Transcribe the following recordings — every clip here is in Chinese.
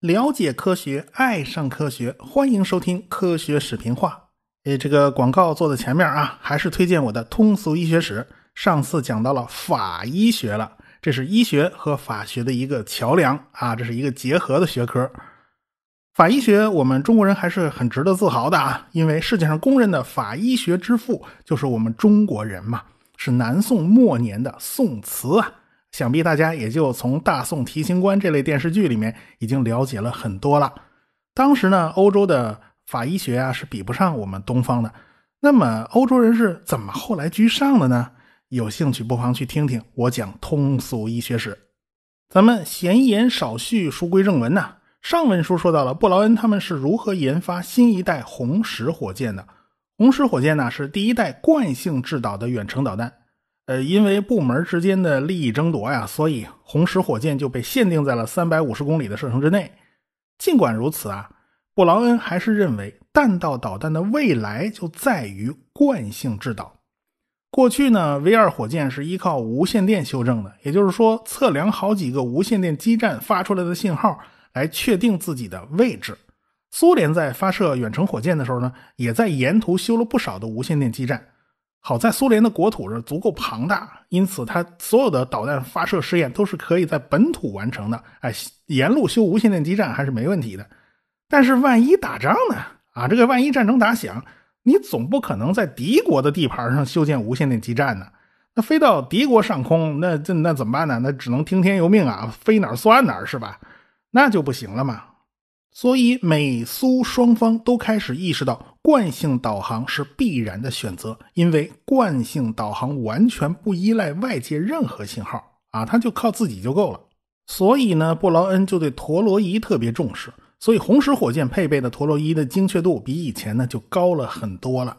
了解科学，爱上科学，欢迎收听《科学视频化》。诶，这个广告做在前面啊，还是推荐我的通俗医学史。上次讲到了法医学了，这是医学和法学的一个桥梁啊，这是一个结合的学科。法医学，我们中国人还是很值得自豪的啊，因为世界上公认的法医学之父就是我们中国人嘛，是南宋末年的宋词啊。想必大家也就从《大宋提刑官》这类电视剧里面已经了解了很多了。当时呢，欧洲的法医学啊是比不上我们东方的。那么欧洲人是怎么后来居上的呢？有兴趣不妨去听听我讲通俗医学史。咱们闲言少叙，书归正文呐。上文书说到了布劳恩他们是如何研发新一代红石火箭的。红石火箭呢是第一代惯性制导的远程导弹。呃，因为部门之间的利益争夺呀，所以红石火箭就被限定在了三百五十公里的射程之内。尽管如此啊，布劳恩还是认为弹道导弹的未来就在于惯性制导。过去呢，V 二火箭是依靠无线电修正的，也就是说，测量好几个无线电基站发出来的信号来确定自己的位置。苏联在发射远程火箭的时候呢，也在沿途修了不少的无线电基站。好在苏联的国土是足够庞大，因此它所有的导弹发射试验都是可以在本土完成的。哎，沿路修无线电基站还是没问题的。但是万一打仗呢？啊，这个万一战争打响，你总不可能在敌国的地盘上修建无线电基站呢？那飞到敌国上空，那这那怎么办呢？那只能听天由命啊，飞哪儿算哪儿是吧？那就不行了嘛。所以美苏双方都开始意识到。惯性导航是必然的选择，因为惯性导航完全不依赖外界任何信号啊，它就靠自己就够了。所以呢，布劳恩就对陀螺仪特别重视，所以红石火箭配备的陀螺仪的精确度比以前呢就高了很多了。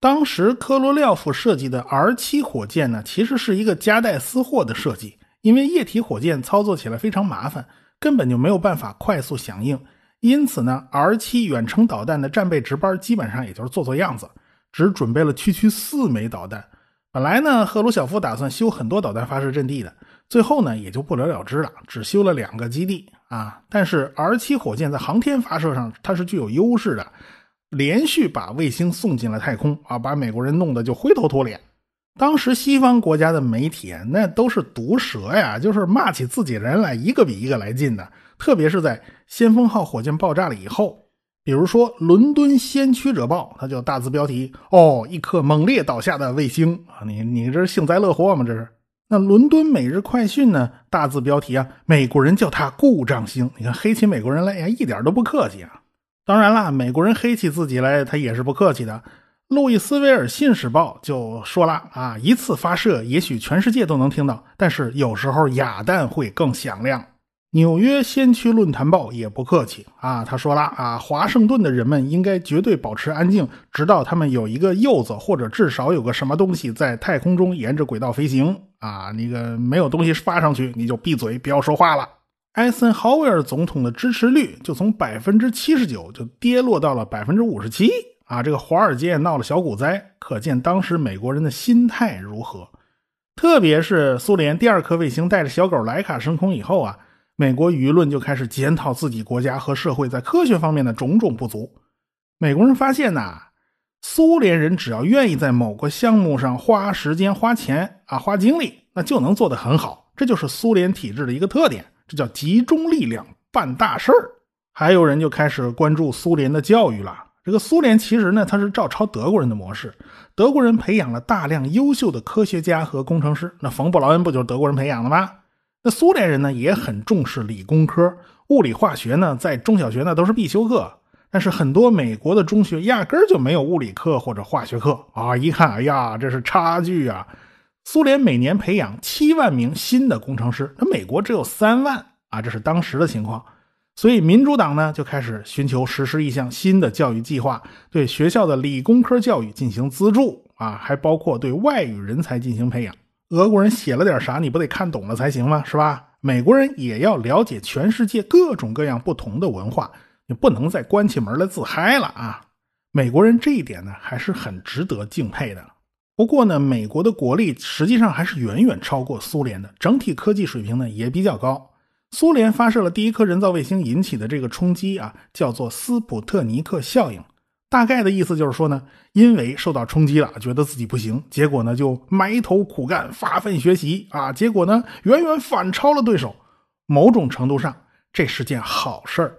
当时科罗廖夫设计的 R 七火箭呢，其实是一个夹带私货的设计，因为液体火箭操作起来非常麻烦，根本就没有办法快速响应。因此呢，R 七远程导弹的战备值班基本上也就是做做样子，只准备了区区四枚导弹。本来呢，赫鲁晓夫打算修很多导弹发射阵地的，最后呢也就不了了之了，只修了两个基地啊。但是 R 七火箭在航天发射上它是具有优势的，连续把卫星送进了太空啊，把美国人弄得就灰头土脸。当时西方国家的媒体那都是毒舌呀，就是骂起自己人来一个比一个来劲的。特别是在先锋号火箭爆炸了以后，比如说《伦敦先驱者报》，它就大字标题：“哦，一颗猛烈倒下的卫星啊！”你你这是幸灾乐祸吗？这是？那《伦敦每日快讯》呢？大字标题啊，美国人叫它故障星。你看黑起美国人来呀，一点都不客气啊！当然啦，美国人黑起自己来，他也是不客气的。路易斯维尔信使报就说了啊，一次发射也许全世界都能听到，但是有时候哑弹会更响亮。纽约先驱论坛报也不客气啊，他说了啊，华盛顿的人们应该绝对保持安静，直到他们有一个柚子或者至少有个什么东西在太空中沿着轨道飞行啊，那个没有东西发上去，你就闭嘴，不要说话了。艾森豪威尔总统的支持率就从百分之七十九就跌落到了百分之五十七啊，这个华尔街闹了小股灾，可见当时美国人的心态如何。特别是苏联第二颗卫星带着小狗莱卡升空以后啊。美国舆论就开始检讨自己国家和社会在科学方面的种种不足。美国人发现呐，苏联人只要愿意在某个项目上花时间、花钱啊、花精力，那就能做得很好。这就是苏联体制的一个特点，这叫集中力量办大事儿。还有人就开始关注苏联的教育了。这个苏联其实呢，它是照抄德国人的模式，德国人培养了大量优秀的科学家和工程师。那冯布劳恩不就是德国人培养的吗？那苏联人呢也很重视理工科，物理化学呢在中小学那都是必修课。但是很多美国的中学压根儿就没有物理课或者化学课啊！一看，哎呀，这是差距啊！苏联每年培养七万名新的工程师，那美国只有三万啊！这是当时的情况。所以民主党呢就开始寻求实施一项新的教育计划，对学校的理工科教育进行资助啊，还包括对外语人才进行培养。俄国人写了点啥，你不得看懂了才行吗？是吧？美国人也要了解全世界各种各样不同的文化，你不能再关起门来自嗨了啊！美国人这一点呢，还是很值得敬佩的。不过呢，美国的国力实际上还是远远超过苏联的，整体科技水平呢也比较高。苏联发射了第一颗人造卫星引起的这个冲击啊，叫做斯普特尼克效应。大概的意思就是说呢，因为受到冲击了，觉得自己不行，结果呢就埋头苦干，发奋学习啊，结果呢远远反超了对手。某种程度上，这是件好事儿。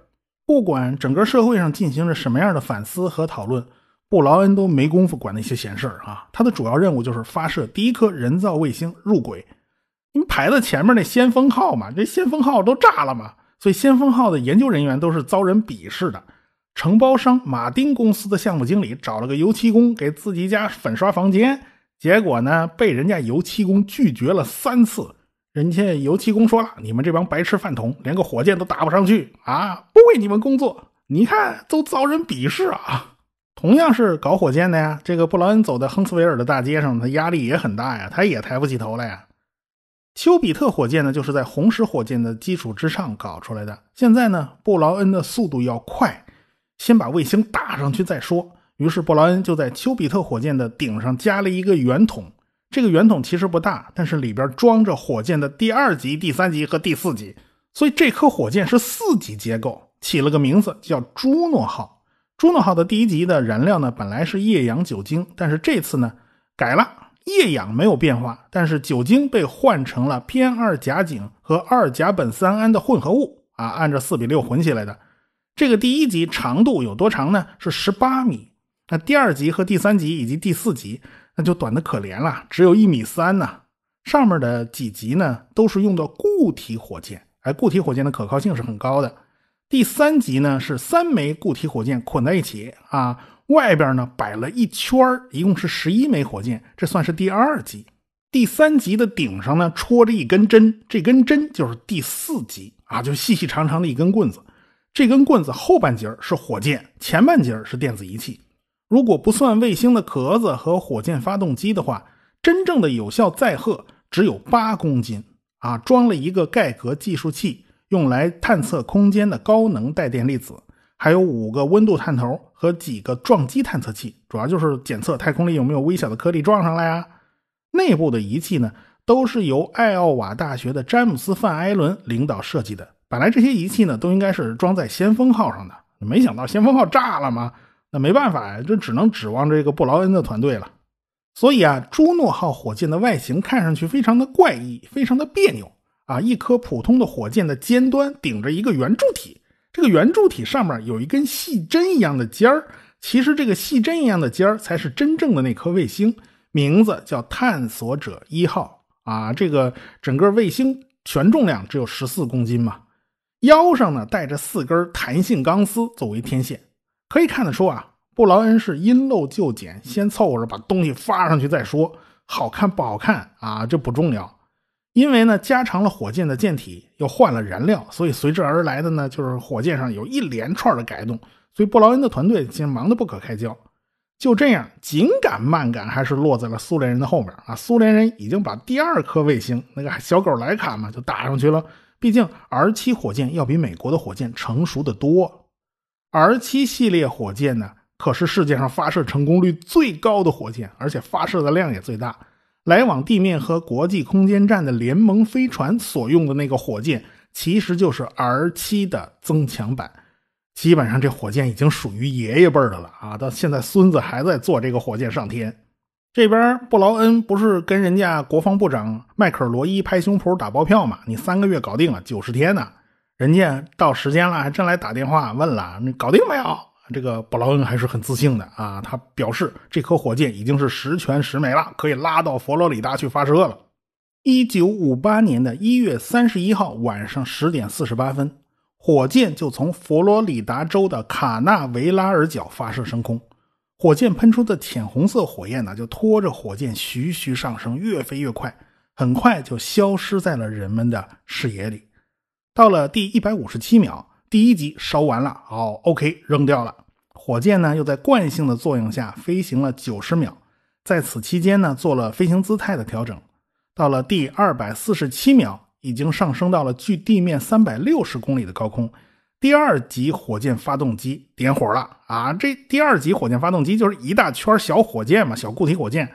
不管整个社会上进行着什么样的反思和讨论。布劳恩都没工夫管那些闲事儿啊！他的主要任务就是发射第一颗人造卫星入轨。因为排在前面那先锋号嘛，这先锋号都炸了嘛，所以先锋号的研究人员都是遭人鄙视的。承包商马丁公司的项目经理找了个油漆工给自己家粉刷房间，结果呢被人家油漆工拒绝了三次。人家油漆工说了：“你们这帮白痴饭桶，连个火箭都打不上去啊！不为你们工作，你看都遭人鄙视啊！”同样是搞火箭的呀，这个布劳恩走在亨斯维尔的大街上，他压力也很大呀，他也抬不起头来呀。丘比特火箭呢，就是在红石火箭的基础之上搞出来的。现在呢，布劳恩的速度要快，先把卫星打上去再说。于是布劳恩就在丘比特火箭的顶上加了一个圆筒，这个圆筒其实不大，但是里边装着火箭的第二级、第三级和第四级，所以这颗火箭是四级结构，起了个名字叫朱诺号。朱诺号的第一级的燃料呢，本来是液氧酒精，但是这次呢改了，液氧没有变化，但是酒精被换成了偏二甲肼和二甲苯三胺的混合物啊，按照四比六混起来的。这个第一级长度有多长呢？是十八米。那第二级和第三级以及第四级那就短的可怜了，只有一米三呢。上面的几级呢都是用的固体火箭，哎，固体火箭的可靠性是很高的。第三级呢是三枚固体火箭捆在一起啊，外边呢摆了一圈一共是十一枚火箭，这算是第二级。第三级的顶上呢戳着一根针，这根针就是第四级啊，就细细长长的一根棍子。这根棍子后半截是火箭，前半截是电子仪器。如果不算卫星的壳子和火箭发动机的话，真正的有效载荷只有八公斤啊，装了一个盖革计数器。用来探测空间的高能带电粒子，还有五个温度探头和几个撞击探测器，主要就是检测太空里有没有微小的颗粒撞上来呀。内部的仪器呢，都是由艾奥瓦大学的詹姆斯·范埃伦领导设计的。本来这些仪器呢，都应该是装在先锋号上的，没想到先锋号炸了嘛，那没办法呀，这只能指望这个布劳恩的团队了。所以啊，朱诺号火箭的外形看上去非常的怪异，非常的别扭。啊，一颗普通的火箭的尖端顶着一个圆柱体，这个圆柱体上面有一根细针一样的尖儿。其实这个细针一样的尖儿才是真正的那颗卫星，名字叫探索者一号。啊，这个整个卫星全重量只有十四公斤嘛，腰上呢带着四根弹性钢丝作为天线。可以看得出啊，布劳恩是因陋就简，先凑合着把东西发上去再说，好看不好看啊，这不重要。因为呢，加长了火箭的舰体，又换了燃料，所以随之而来的呢，就是火箭上有一连串的改动。所以布劳恩的团队竟然忙得不可开交。就这样，紧赶慢赶，还是落在了苏联人的后面啊！苏联人已经把第二颗卫星那个小狗莱卡嘛，就打上去了。毕竟 R 七火箭要比美国的火箭成熟的多。R 七系列火箭呢，可是世界上发射成功率最高的火箭，而且发射的量也最大。来往地面和国际空间站的联盟飞船所用的那个火箭，其实就是 R 七的增强版。基本上这火箭已经属于爷爷辈的了啊！到现在孙子还在坐这个火箭上天。这边布劳恩不是跟人家国防部长迈克尔罗伊拍胸脯打包票吗？你三个月搞定了，九十天呢？人家到时间了，还真来打电话问了，你搞定没有？这个布劳恩还是很自信的啊，他表示这颗火箭已经是十全十美了，可以拉到佛罗里达去发射了。一九五八年的一月三十一号晚上十点四十八分，火箭就从佛罗里达州的卡纳维拉尔角发射升空。火箭喷出的浅红色火焰呢，就拖着火箭徐徐上升，越飞越快，很快就消失在了人们的视野里。到了第一百五十七秒。第一级烧完了，好，OK，扔掉了。火箭呢，又在惯性的作用下飞行了九十秒，在此期间呢，做了飞行姿态的调整。到了第二百四十七秒，已经上升到了距地面三百六十公里的高空。第二级火箭发动机点火了啊！这第二级火箭发动机就是一大圈小火箭嘛，小固体火箭，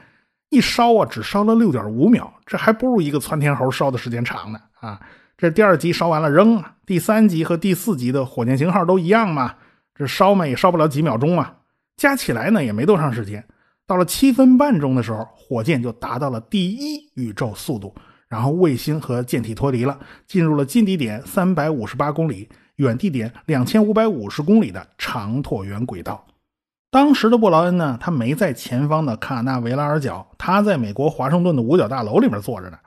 一烧啊，只烧了六点五秒，这还不如一个窜天猴烧的时间长呢啊！这第二级烧完了扔啊，第三级和第四级的火箭型号都一样嘛，这烧嘛也烧不了几秒钟啊，加起来呢也没多长时间。到了七分半钟的时候，火箭就达到了第一宇宙速度，然后卫星和舰体脱离了，进入了近地点三百五十八公里、远地点两千五百五十公里的长椭圆轨道。当时的布劳恩呢，他没在前方的卡纳维拉尔角，他在美国华盛顿的五角大楼里面坐着呢。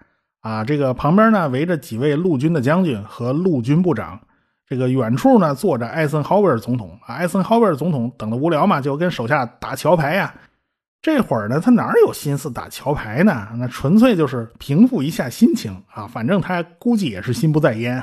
啊，这个旁边呢围着几位陆军的将军和陆军部长，这个远处呢坐着艾森豪威尔总统。艾森豪威尔总统等的无聊嘛，就跟手下打桥牌呀。这会儿呢，他哪有心思打桥牌呢？那纯粹就是平复一下心情啊。反正他估计也是心不在焉。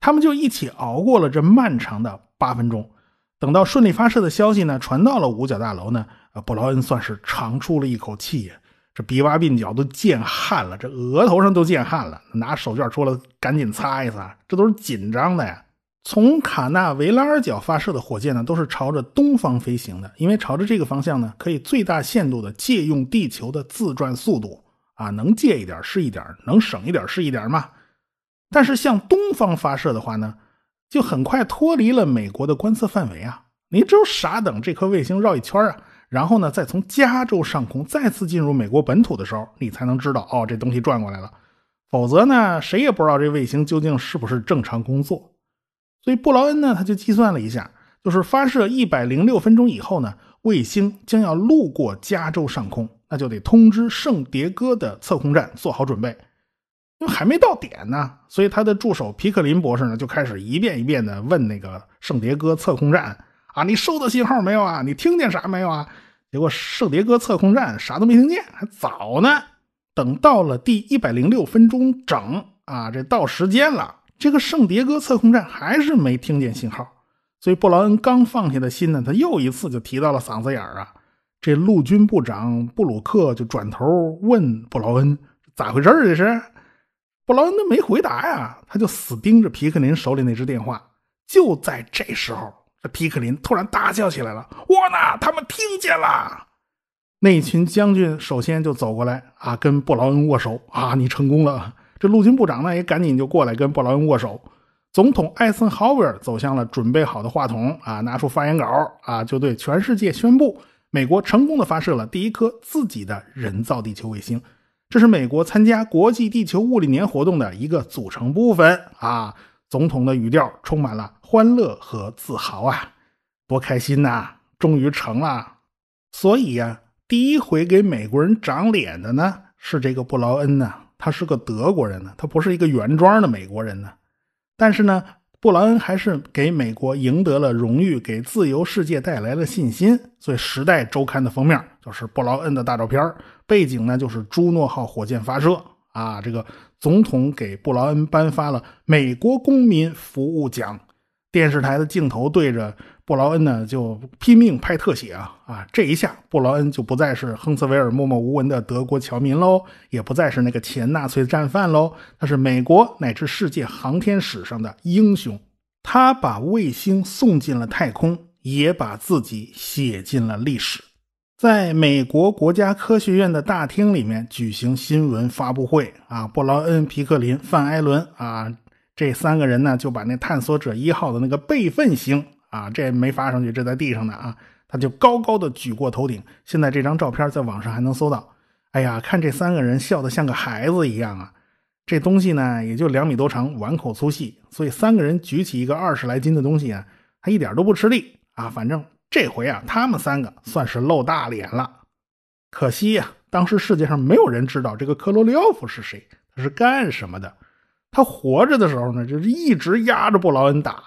他们就一起熬过了这漫长的八分钟。等到顺利发射的消息呢传到了五角大楼呢，啊，布劳恩算是长出了一口气呀。这鼻洼鬓角都见汗了，这额头上都见汗了，拿手绢出来赶紧擦一擦，这都是紧张的呀。从卡纳维拉尔角发射的火箭呢，都是朝着东方飞行的，因为朝着这个方向呢，可以最大限度的借用地球的自转速度啊，能借一点是一点，能省一点是一点嘛。但是向东方发射的话呢，就很快脱离了美国的观测范围啊。你只有傻等这颗卫星绕一圈啊，然后呢，再从加州上空再次进入美国本土的时候，你才能知道哦，这东西转过来了。否则呢，谁也不知道这卫星究竟是不是正常工作。所以布劳恩呢，他就计算了一下，就是发射一百零六分钟以后呢，卫星将要路过加州上空，那就得通知圣迭戈的测控站做好准备，因为还没到点呢。所以他的助手皮克林博士呢，就开始一遍一遍的问那个圣迭戈测控站啊，你收到信号没有啊？你听见啥没有啊？结果圣迭戈测控站啥都没听见，还早呢。等到了第一百零六分钟整啊，这到时间了。这个圣迭戈测控站还是没听见信号，所以布劳恩刚放下的心呢，他又一次就提到了嗓子眼儿啊。这陆军部长布鲁克就转头问布劳恩咋回事儿这是？布劳恩都没回答呀，他就死盯着皮克林手里那只电话。就在这时候，这皮克林突然大叫起来了：“我呢？他们听见了！”那群将军首先就走过来啊，跟布劳恩握手啊，你成功了。这陆军部长呢也赶紧就过来跟布劳恩握手，总统艾森豪威尔走向了准备好的话筒啊，拿出发言稿啊，就对全世界宣布，美国成功的发射了第一颗自己的人造地球卫星，这是美国参加国际地球物理年活动的一个组成部分啊。总统的语调充满了欢乐和自豪啊，多开心呐，终于成了。所以呀，第一回给美国人长脸的呢是这个布劳恩呐。他是个德国人呢，他不是一个原装的美国人呢。但是呢，布劳恩还是给美国赢得了荣誉，给自由世界带来了信心。所以，《时代周刊》的封面就是布劳恩的大照片，背景呢就是朱诺号火箭发射啊。这个总统给布劳恩颁发了美国公民服务奖，电视台的镜头对着。布劳恩呢，就拼命拍特写啊啊！这一下，布劳恩就不再是亨茨维尔默默无闻的德国侨民喽，也不再是那个前纳粹战犯喽，他是美国乃至世界航天史上的英雄。他把卫星送进了太空，也把自己写进了历史。在美国国家科学院的大厅里面举行新闻发布会啊，布劳恩、皮克林、范艾伦啊，这三个人呢，就把那探索者一号的那个备份星。啊，这没发上去，这在地上呢啊！他就高高的举过头顶。现在这张照片在网上还能搜到。哎呀，看这三个人笑得像个孩子一样啊！这东西呢，也就两米多长，碗口粗细，所以三个人举起一个二十来斤的东西啊，还一点都不吃力啊！反正这回啊，他们三个算是露大脸了。可惜呀，当时世界上没有人知道这个科罗廖夫是谁，他是干什么的。他活着的时候呢，就是一直压着布劳恩打。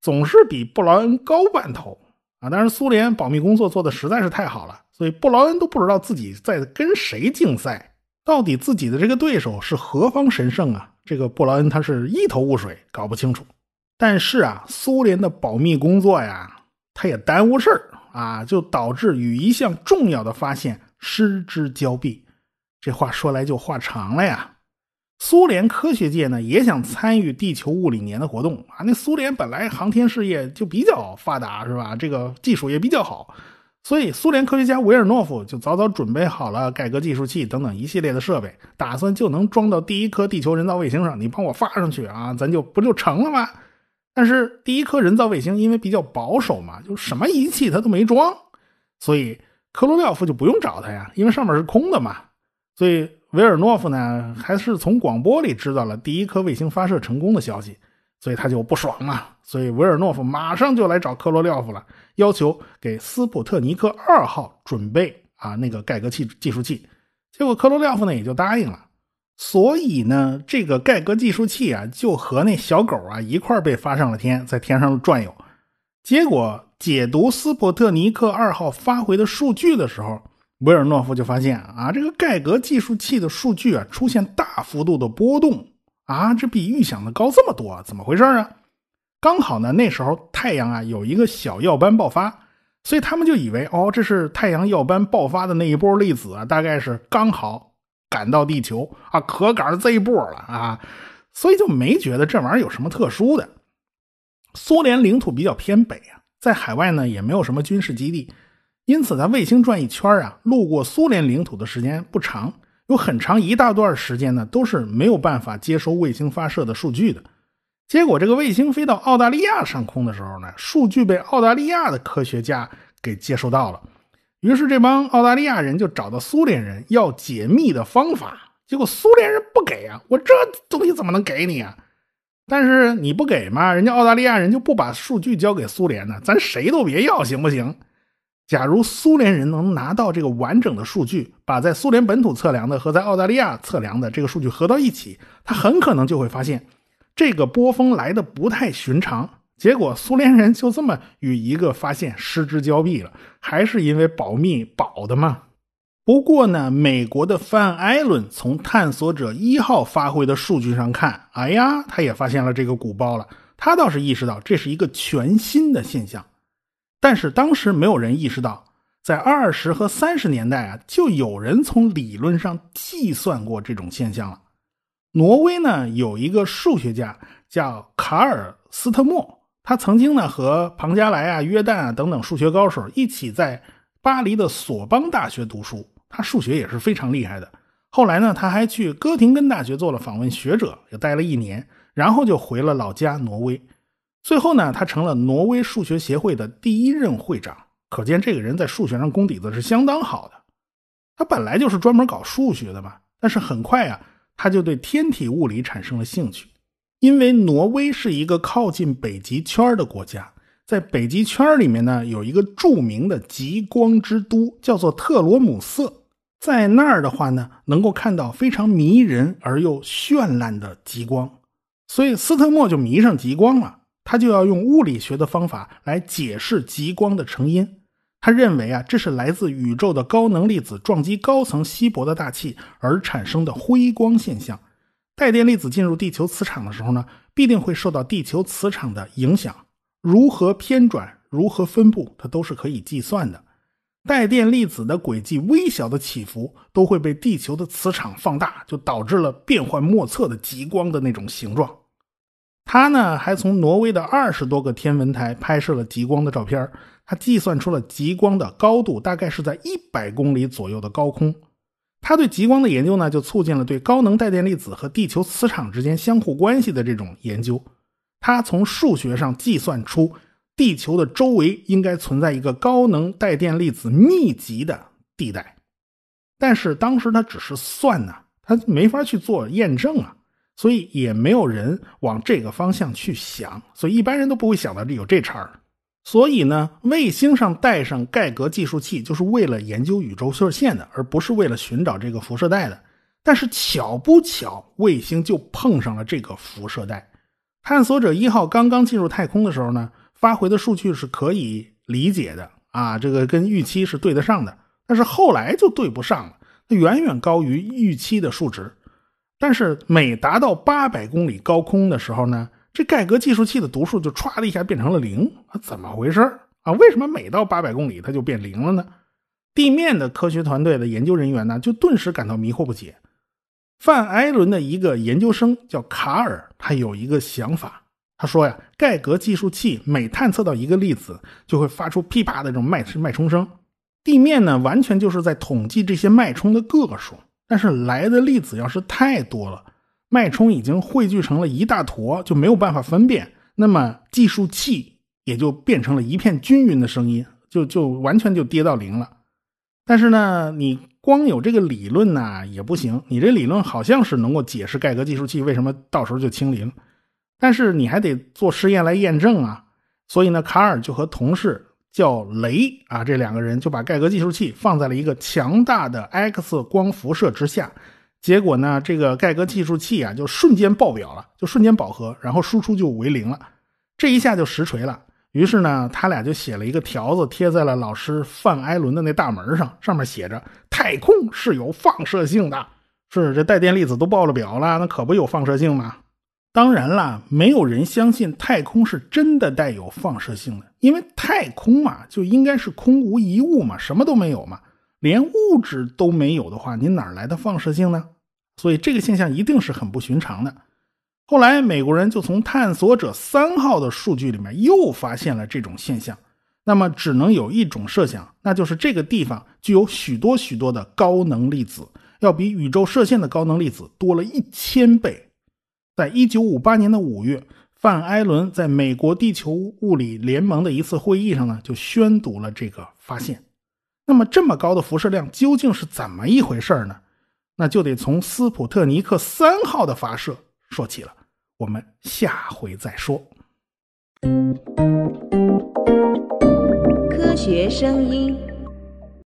总是比布劳恩高半头啊！但是苏联保密工作做的实在是太好了，所以布劳恩都不知道自己在跟谁竞赛，到底自己的这个对手是何方神圣啊？这个布劳恩他是一头雾水，搞不清楚。但是啊，苏联的保密工作呀，他也耽误事儿啊，就导致与一项重要的发现失之交臂。这话说来就话长了呀。苏联科学界呢也想参与地球物理年的活动啊。那苏联本来航天事业就比较发达，是吧？这个技术也比较好，所以苏联科学家维尔诺夫就早早准备好了盖革计数器等等一系列的设备，打算就能装到第一颗地球人造卫星上。你帮我发上去啊，咱就不就成了吗？但是第一颗人造卫星因为比较保守嘛，就什么仪器他都没装，所以科罗廖夫就不用找他呀，因为上面是空的嘛。所以维尔诺夫呢，还是从广播里知道了第一颗卫星发射成功的消息。所以他就不爽嘛，所以维尔诺夫马上就来找科罗廖夫了，要求给斯普特尼克二号准备啊那个盖格计计数器。结果科罗廖夫呢也就答应了。所以呢，这个盖格计数器啊就和那小狗啊一块被发上了天，在天上转悠。结果解读斯普特尼克二号发回的数据的时候，维尔诺夫就发现啊，这个盖格计数器的数据啊出现大幅度的波动。啊，这比预想的高这么多，怎么回事啊？刚好呢，那时候太阳啊有一个小耀斑爆发，所以他们就以为哦，这是太阳耀斑爆发的那一波粒子啊，大概是刚好赶到地球啊，可赶上这一波了啊，所以就没觉得这玩意儿有什么特殊的。苏联领土比较偏北啊，在海外呢也没有什么军事基地，因此它卫星转一圈啊，路过苏联领土的时间不长。有很长一大段时间呢，都是没有办法接收卫星发射的数据的。结果，这个卫星飞到澳大利亚上空的时候呢，数据被澳大利亚的科学家给接收到了。于是，这帮澳大利亚人就找到苏联人要解密的方法。结果，苏联人不给啊！我这东西怎么能给你啊？但是你不给嘛，人家澳大利亚人就不把数据交给苏联呢，咱谁都别要，行不行？假如苏联人能拿到这个完整的数据，把在苏联本土测量的和在澳大利亚测量的这个数据合到一起，他很可能就会发现这个波峰来的不太寻常。结果苏联人就这么与一个发现失之交臂了，还是因为保密保的嘛。不过呢，美国的范艾伦从探索者一号发回的数据上看，哎呀，他也发现了这个鼓包了。他倒是意识到这是一个全新的现象。但是当时没有人意识到，在二十和三十年代啊，就有人从理论上计算过这种现象了。挪威呢有一个数学家叫卡尔斯特莫，他曾经呢和庞加莱啊、约旦啊等等数学高手一起在巴黎的索邦大学读书，他数学也是非常厉害的。后来呢，他还去哥廷根大学做了访问学者，也待了一年，然后就回了老家挪威。最后呢，他成了挪威数学协会的第一任会长，可见这个人在数学上功底子是相当好的。他本来就是专门搞数学的嘛，但是很快啊，他就对天体物理产生了兴趣。因为挪威是一个靠近北极圈的国家，在北极圈里面呢，有一个著名的极光之都，叫做特罗姆瑟。在那儿的话呢，能够看到非常迷人而又绚烂的极光，所以斯特莫就迷上极光了。他就要用物理学的方法来解释极光的成因。他认为啊，这是来自宇宙的高能粒子撞击高层稀薄的大气而产生的辉光现象。带电粒子进入地球磁场的时候呢，必定会受到地球磁场的影响。如何偏转，如何分布，它都是可以计算的。带电粒子的轨迹微小的起伏都会被地球的磁场放大，就导致了变幻莫测的极光的那种形状。他呢，还从挪威的二十多个天文台拍摄了极光的照片他计算出了极光的高度大概是在一百公里左右的高空。他对极光的研究呢，就促进了对高能带电粒子和地球磁场之间相互关系的这种研究。他从数学上计算出地球的周围应该存在一个高能带电粒子密集的地带，但是当时他只是算呢，他没法去做验证啊。所以也没有人往这个方向去想，所以一般人都不会想到这有这茬儿。所以呢，卫星上带上盖格计数器就是为了研究宇宙射线的，而不是为了寻找这个辐射带的。但是巧不巧，卫星就碰上了这个辐射带。探索者一号刚刚进入太空的时候呢，发回的数据是可以理解的啊，这个跟预期是对得上的。但是后来就对不上了，它远远高于预期的数值。但是每达到八百公里高空的时候呢，这盖格计数器的读数就歘的一下变成了零啊？怎么回事啊？为什么每到八百公里它就变零了呢？地面的科学团队的研究人员呢，就顿时感到迷惑不解。范艾伦的一个研究生叫卡尔，他有一个想法，他说呀，盖格计数器每探测到一个粒子，就会发出噼啪的这种脉脉冲声，地面呢完全就是在统计这些脉冲的个数，但是来的粒子要是太多了，脉冲已经汇聚成了一大坨，就没有办法分辨，那么计数器也就变成了一片均匀的声音，就就完全就跌到零了。但是呢，你光有这个理论呢也不行，你这理论好像是能够解释盖格计数器为什么到时候就清零，但是你还得做实验来验证啊。所以呢，卡尔就和同事叫雷啊，这两个人就把盖格计数器放在了一个强大的 X 光辐射之下，结果呢，这个盖格计数器啊就瞬间爆表了，就瞬间饱和，然后输出就为零了，这一下就实锤了。于是呢，他俩就写了一个条子贴在了老师范艾伦的那大门上，上面写着：“太空是有放射性的。”是这带电粒子都爆了表了，那可不有放射性吗？当然啦，没有人相信太空是真的带有放射性的，因为太空嘛就应该是空无一物嘛，什么都没有嘛，连物质都没有的话，你哪来的放射性呢？所以这个现象一定是很不寻常的。后来美国人就从探索者三号的数据里面又发现了这种现象，那么只能有一种设想，那就是这个地方具有许多许多的高能粒子，要比宇宙射线的高能粒子多了一千倍。在一九五八年的五月，范艾伦在美国地球物理联盟的一次会议上呢，就宣读了这个发现。那么，这么高的辐射量究竟是怎么一回事呢？那就得从斯普特尼克三号的发射说起了。我们下回再说。科学声音。